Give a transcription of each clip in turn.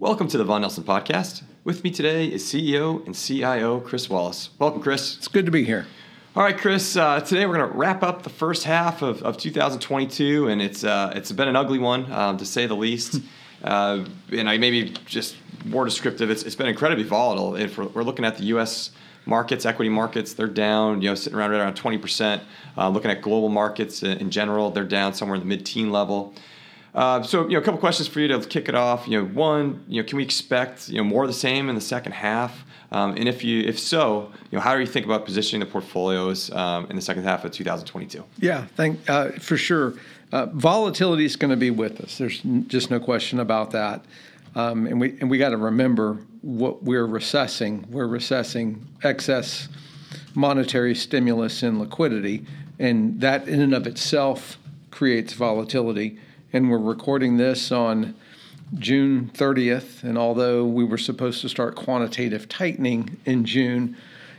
Welcome to the Vaughan Nelson Podcast. With me today is CEO and CIO Chris Wallace. Welcome, Chris. It's good to be here. All right, Chris. Uh, today we're going to wrap up the first half of, of 2022, and it's uh, it's been an ugly one um, to say the least. uh, and I maybe just more descriptive. It's, it's been incredibly volatile. If we're, we're looking at the U.S. markets, equity markets, they're down. You know, sitting around right around 20 percent. Uh, looking at global markets in general, they're down somewhere in the mid-teen level. Uh, so, you know, a couple questions for you to kick it off. You know, one, you know, can we expect you know more of the same in the second half? Um, and if you, if so, you know, how do you think about positioning the portfolios um, in the second half of 2022? Yeah, thank uh, for sure. Uh, volatility is going to be with us. There's just no question about that. Um, and we and we got to remember what we're recessing. We're recessing excess monetary stimulus and liquidity, and that in and of itself creates volatility and we're recording this on June 30th. And although we were supposed to start quantitative tightening in June,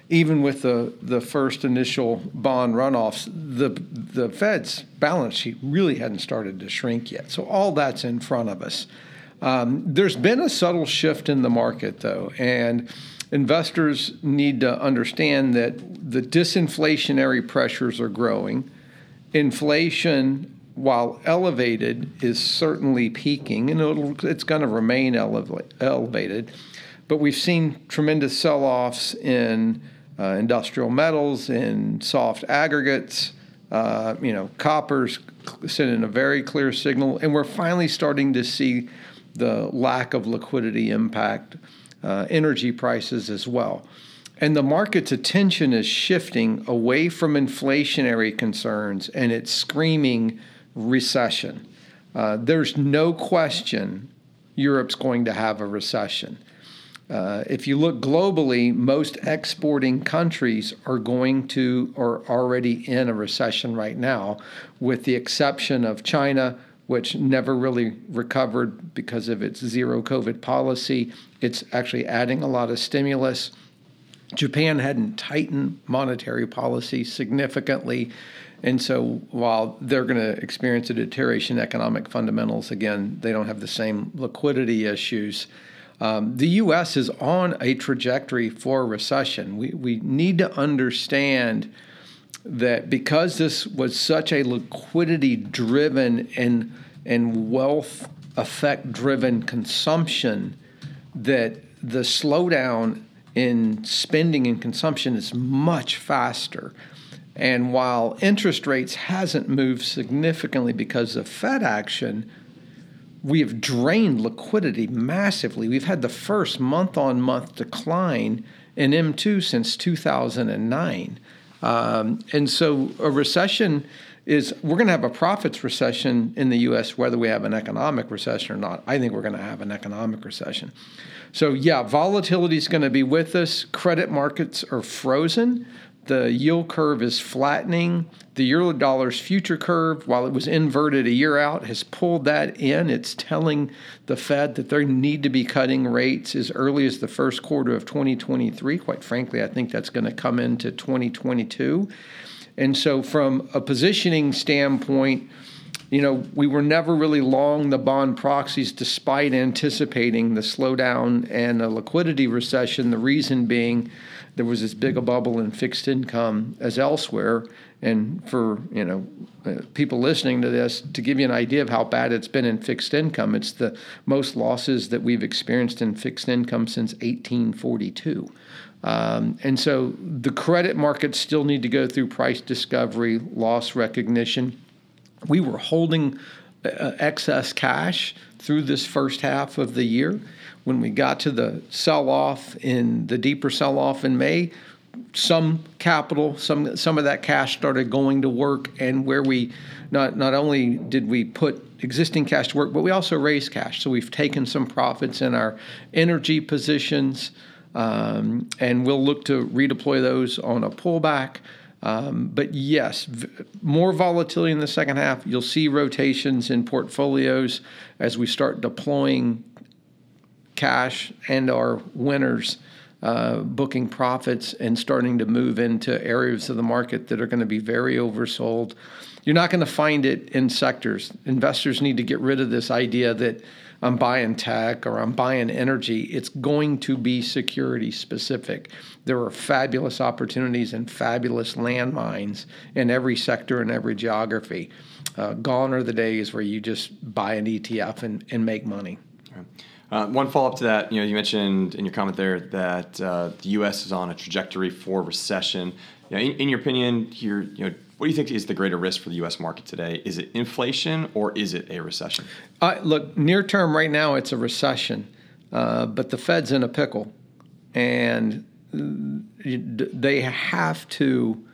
even with the, the first initial bond runoffs, the the Fed's balance sheet really hadn't started to shrink yet. So all that's in front of us. Um, there's been a subtle shift in the market, though, and investors need to understand that the disinflationary pressures are growing. Inflation while elevated, is certainly peaking, and it's going to remain elevated. But we've seen tremendous sell offs in uh, industrial metals, in soft aggregates. Uh, you know, copper's sending a very clear signal, and we're finally starting to see the lack of liquidity impact uh, energy prices as well. And the market's attention is shifting away from inflationary concerns and it's screaming recession. Uh, there's no question Europe's going to have a recession. Uh, if you look globally, most exporting countries are going to or already in a recession right now, with the exception of China, which never really recovered because of its zero COVID policy. It's actually adding a lot of stimulus. Japan hadn't tightened monetary policy significantly. And so while they're going to experience a deterioration in economic fundamentals, again, they don't have the same liquidity issues. Um, the U.S. is on a trajectory for recession. We, we need to understand that because this was such a liquidity driven and, and wealth effect driven consumption, that the slowdown in spending and consumption is much faster. And while interest rates hasn't moved significantly because of Fed action, we have drained liquidity massively. We've had the first month on month decline in M2 since 2009. Um, and so a recession is we're going to have a profits recession in the US, whether we have an economic recession or not. I think we're going to have an economic recession. So, yeah, volatility is going to be with us. Credit markets are frozen. The yield curve is flattening. The euro dollar's future curve, while it was inverted a year out, has pulled that in. It's telling the Fed that they need to be cutting rates as early as the first quarter of 2023. Quite frankly, I think that's going to come into 2022. And so, from a positioning standpoint, you know, we were never really long the bond proxies despite anticipating the slowdown and a liquidity recession. The reason being there was as big a bubble in fixed income as elsewhere. And for you know uh, people listening to this, to give you an idea of how bad it's been in fixed income, it's the most losses that we've experienced in fixed income since 1842. Um, and so the credit markets still need to go through price discovery, loss recognition. We were holding excess cash through this first half of the year. When we got to the sell off in the deeper sell off in May, some capital, some some of that cash started going to work, and where we not not only did we put existing cash to work, but we also raised cash. So we've taken some profits in our energy positions, um, and we'll look to redeploy those on a pullback. Um, but yes, v- more volatility in the second half. You'll see rotations in portfolios as we start deploying cash and our winners uh, booking profits and starting to move into areas of the market that are going to be very oversold. You're not going to find it in sectors. Investors need to get rid of this idea that I'm buying tech or I'm buying energy, it's going to be security specific. There are fabulous opportunities and fabulous landmines in every sector and every geography. Uh, gone are the days where you just buy an ETF and, and make money. Uh, one follow up to that, you know, you mentioned in your comment there that uh, the U.S. is on a trajectory for recession. You know, in, in, your opinion, here, you know, what do you think is the greater risk for the U.S. market today? Is it inflation or is it a recession? Uh, look, near term, right now, it's a recession, uh, but the Fed's in a pickle, and they have to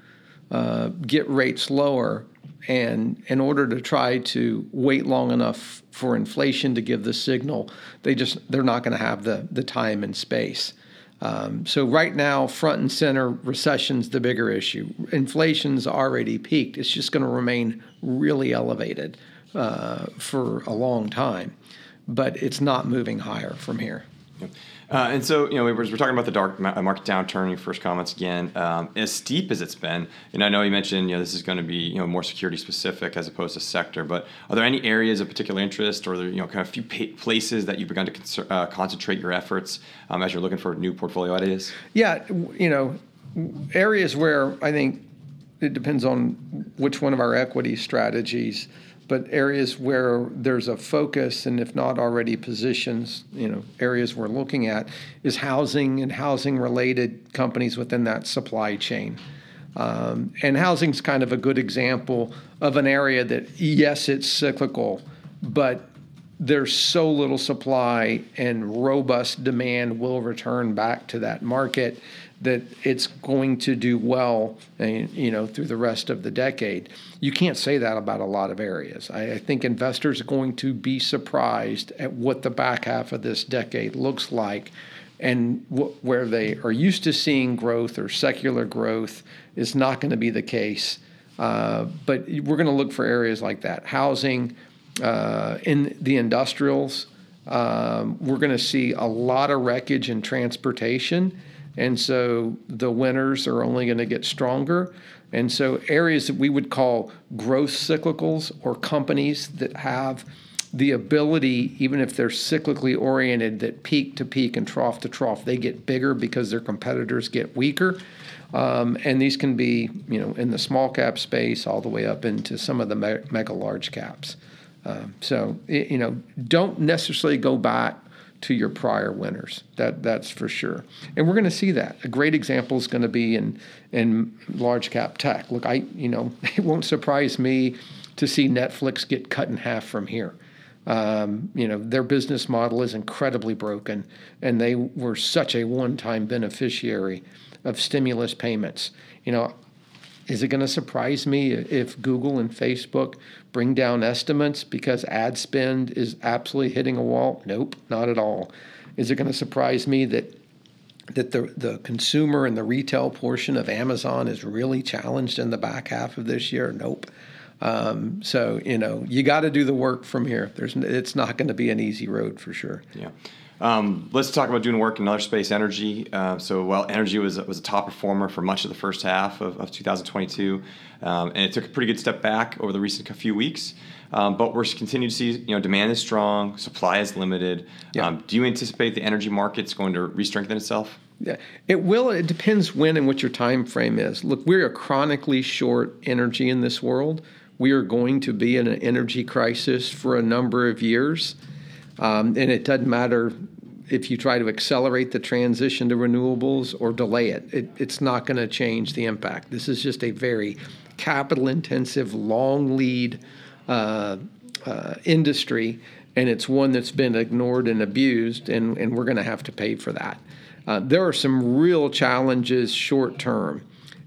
uh, get rates lower and in order to try to wait long enough for inflation to give the signal, they just they're not going to have the the time and space. Um, so right now, front and center, recession's the bigger issue. Inflation's already peaked. It's just going to remain really elevated uh, for a long time, but it's not moving higher from here. Uh, and so, you know, we're, we're talking about the dark uh, market downturn. Your first comments again, um, as steep as it's been, and I know you mentioned, you know, this is going to be, you know, more security specific as opposed to sector. But are there any areas of particular interest, or there, you know, kind of few places that you've begun to uh, concentrate your efforts um, as you're looking for new portfolio ideas? Yeah, you know, areas where I think it depends on which one of our equity strategies but areas where there's a focus and if not already positions you know areas we're looking at is housing and housing related companies within that supply chain. Um, and housing's kind of a good example of an area that yes it's cyclical but there's so little supply and robust demand will return back to that market that it's going to do well, you know, through the rest of the decade. You can't say that about a lot of areas. I, I think investors are going to be surprised at what the back half of this decade looks like, and wh- where they are used to seeing growth or secular growth is not going to be the case. Uh, but we're going to look for areas like that, housing, uh, in the industrials. Um, we're going to see a lot of wreckage in transportation and so the winners are only going to get stronger. And so areas that we would call growth cyclicals or companies that have the ability, even if they're cyclically oriented, that peak to peak and trough to trough, they get bigger because their competitors get weaker. Um, and these can be, you know, in the small cap space all the way up into some of the me- mega large caps. Uh, so, you know, don't necessarily go back to your prior winners. That that's for sure. And we're going to see that. A great example is going to be in in large cap tech. Look, I you know it won't surprise me to see Netflix get cut in half from here. Um, you know their business model is incredibly broken, and they were such a one-time beneficiary of stimulus payments. You know, is it going to surprise me if Google and Facebook bring down estimates because ad spend is absolutely hitting a wall? Nope, not at all. Is it going to surprise me that that the the consumer and the retail portion of Amazon is really challenged in the back half of this year? Nope. Um, so you know you got to do the work from here. There's it's not going to be an easy road for sure. Yeah. Um, let's talk about doing work in another space, energy. Uh, so, while energy was was a top performer for much of the first half of, of 2022, um, and it took a pretty good step back over the recent few weeks. Um, but we're continuing to see, you know, demand is strong, supply is limited. Yeah. Um, do you anticipate the energy market's going to re-strengthen itself? Yeah, it will. It depends when and what your time frame is. Look, we're chronically short energy in this world. We are going to be in an energy crisis for a number of years. Um, and it doesn't matter if you try to accelerate the transition to renewables or delay it, it it's not going to change the impact. This is just a very capital intensive, long lead uh, uh, industry, and it's one that's been ignored and abused, and, and we're going to have to pay for that. Uh, there are some real challenges short term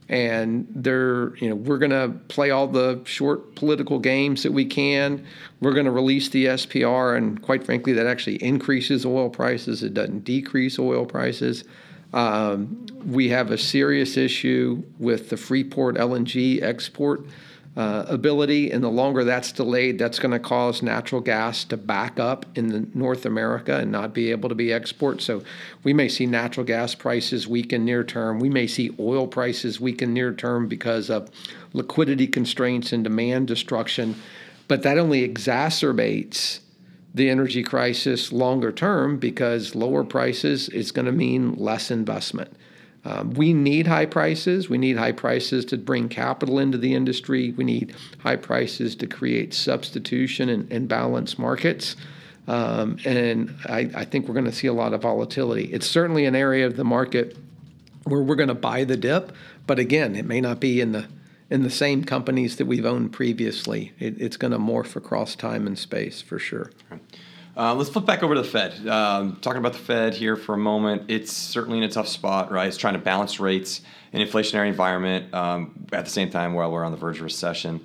and they're you know we're going to play all the short political games that we can. We're going to release the spr and quite frankly that actually increases oil prices. It doesn't decrease oil prices. Um, we have a serious issue with the freeport lng export uh, ability, and the longer that's delayed, that's going to cause natural gas to back up in the North America and not be able to be exported. So we may see natural gas prices weaken near term. We may see oil prices weaken near term because of liquidity constraints and demand destruction. But that only exacerbates the energy crisis longer term because lower prices is going to mean less investment. Um, we need high prices. We need high prices to bring capital into the industry. We need high prices to create substitution and, and balance markets. Um, and I, I, think we're going to see a lot of volatility. It's certainly an area of the market where we're going to buy the dip, but again, it may not be in the in the same companies that we've owned previously. It, it's going to morph across time and space for sure. Uh, let's flip back over to the Fed. Um, talking about the Fed here for a moment, it's certainly in a tough spot, right? It's trying to balance rates in an inflationary environment um, at the same time while we're on the verge of recession.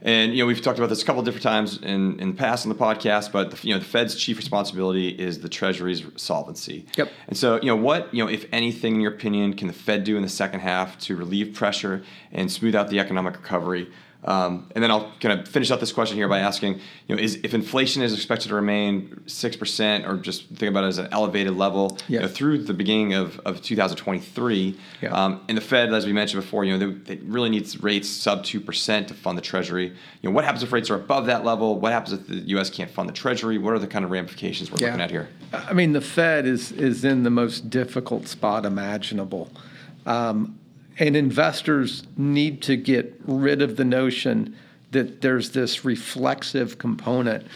And you know we've talked about this a couple different times in, in the past on the podcast, but the, you know the Fed's chief responsibility is the Treasury's solvency. Yep. And so you know what you know if anything in your opinion can the Fed do in the second half to relieve pressure and smooth out the economic recovery? Um, and then I'll kind of finish up this question here by asking, you know, is if inflation is expected to remain six percent, or just think about it as an elevated level you know, through the beginning of, of 2023, yeah. um, and the Fed, as we mentioned before, you know, they, they really needs rates sub two percent to fund the Treasury. You know, what happens if rates are above that level? What happens if the U.S. can't fund the Treasury? What are the kind of ramifications we're yeah. looking at here? I mean, the Fed is is in the most difficult spot imaginable. Um, and investors need to get rid of the notion that there's this reflexive component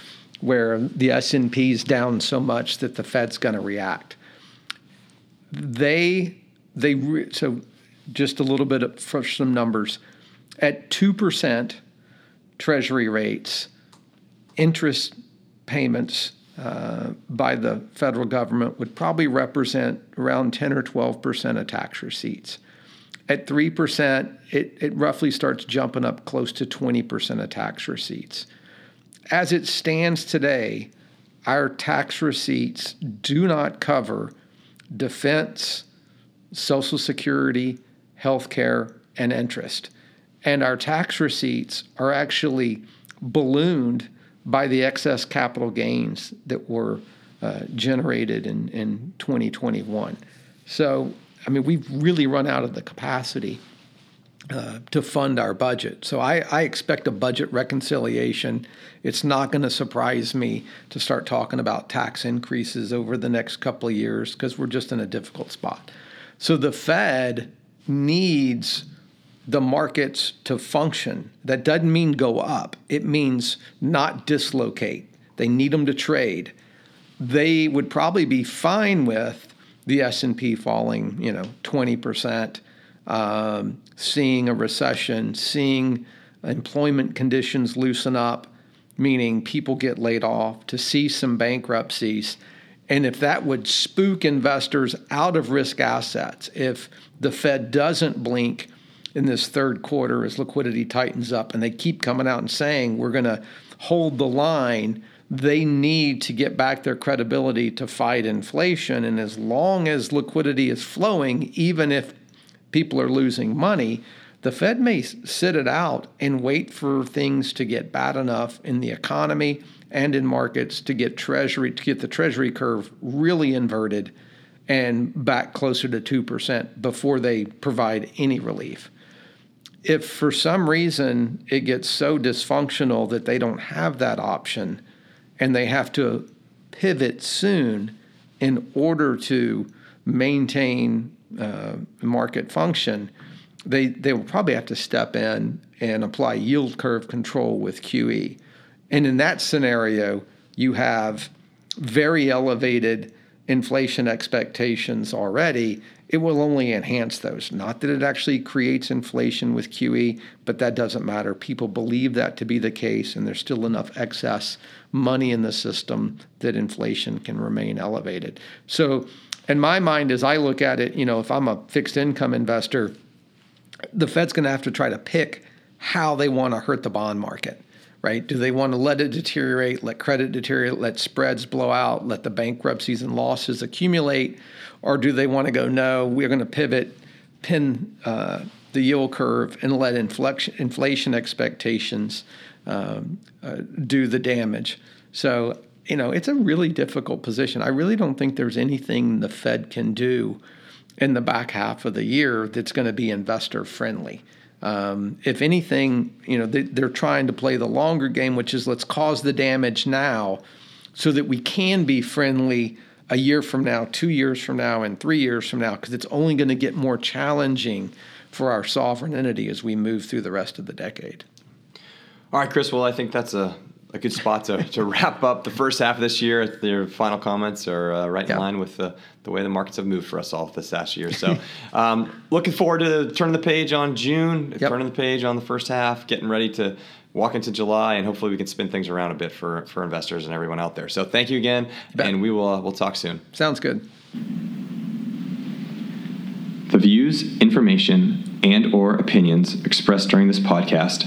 where the S&P is down so much that the Fed's going to react. They they re, so just a little bit of for some numbers at 2% treasury rates interest payments uh, by the federal government would probably represent around 10 or 12% of tax receipts. At 3%, it, it roughly starts jumping up close to 20% of tax receipts. As it stands today, our tax receipts do not cover defense, Social Security, health care, and interest. And our tax receipts are actually ballooned by the excess capital gains that were uh, generated in, in 2021. So I mean, we've really run out of the capacity uh, to fund our budget. So I, I, expect a budget reconciliation. It's not going to surprise me to start talking about tax increases over the next couple of years because we're just in a difficult spot. So the Fed needs the markets to function. That doesn't mean go up, it means not dislocate. They need them to trade. They would probably be fine with the S&P falling, you know, 20%, um, seeing a recession, seeing employment conditions loosen up, meaning people get laid off, to see some bankruptcies. And if that would spook investors out of risk assets, if the Fed doesn't blink in this third quarter as liquidity tightens up and they keep coming out and saying we're going to hold the line they need to get back their credibility to fight inflation. And as long as liquidity is flowing, even if people are losing money, the Fed may sit it out and wait for things to get bad enough in the economy and in markets to get treasury to get the treasury curve really inverted and back closer to 2% before they provide any relief. If for some reason it gets so dysfunctional that they don't have that option, and they have to pivot soon in order to maintain uh, market function, they, they will probably have to step in and apply yield curve control with QE. And in that scenario, you have very elevated inflation expectations already, it will only enhance those. Not that it actually creates inflation with QE, but that doesn't matter. People believe that to be the case, and there's still enough excess money in the system that inflation can remain elevated. So, in my mind, as I look at it, you know, if I'm a fixed income investor, the Fed's going to have to try to pick how they want to hurt the bond market right? Do they want to let it deteriorate, let credit deteriorate, let spreads blow out, let the bankruptcies and losses accumulate? Or do they want to go, no, we're going to pivot, pin uh, the yield curve, and let inflation expectations um, uh, do the damage? So, you know, it's a really difficult position. I really don't think there's anything the Fed can do in the back half of the year that's going to be investor friendly. Um, if anything, you know, they, they're trying to play the longer game, which is let's cause the damage now so that we can be friendly a year from now, two years from now, and three years from now, because it's only going to get more challenging for our sovereign entity as we move through the rest of the decade. All right, Chris. Well, I think that's a, a good spot to, to wrap up the first half of this year. Your final comments are uh, right in line with the, the way the markets have moved for us all this last year. So, um, looking forward to turning the page on June, Yep. turning the page on the first half, getting ready to walk into July, and hopefully we can spin things around a bit for, for investors and everyone out there. So, thank you again, bet. and we will uh, we'll talk soon. Sounds good. The views, information, and or opinions expressed during this podcast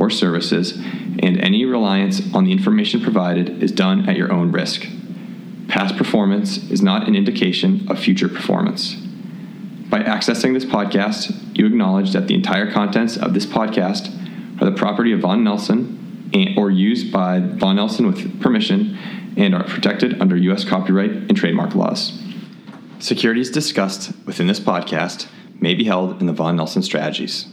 or services, and any reliance on the information provided is done at your own risk. Past performance is not an indication of future performance. By accessing this podcast, you acknowledge that the entire contents of this podcast are the property of Vaughan Nelson and, or used by Vaughan Nelson with permission and are protected under U.S. copyright and trademark laws. Securities discussed within this podcast may be held in the Vaughan Nelson strategies.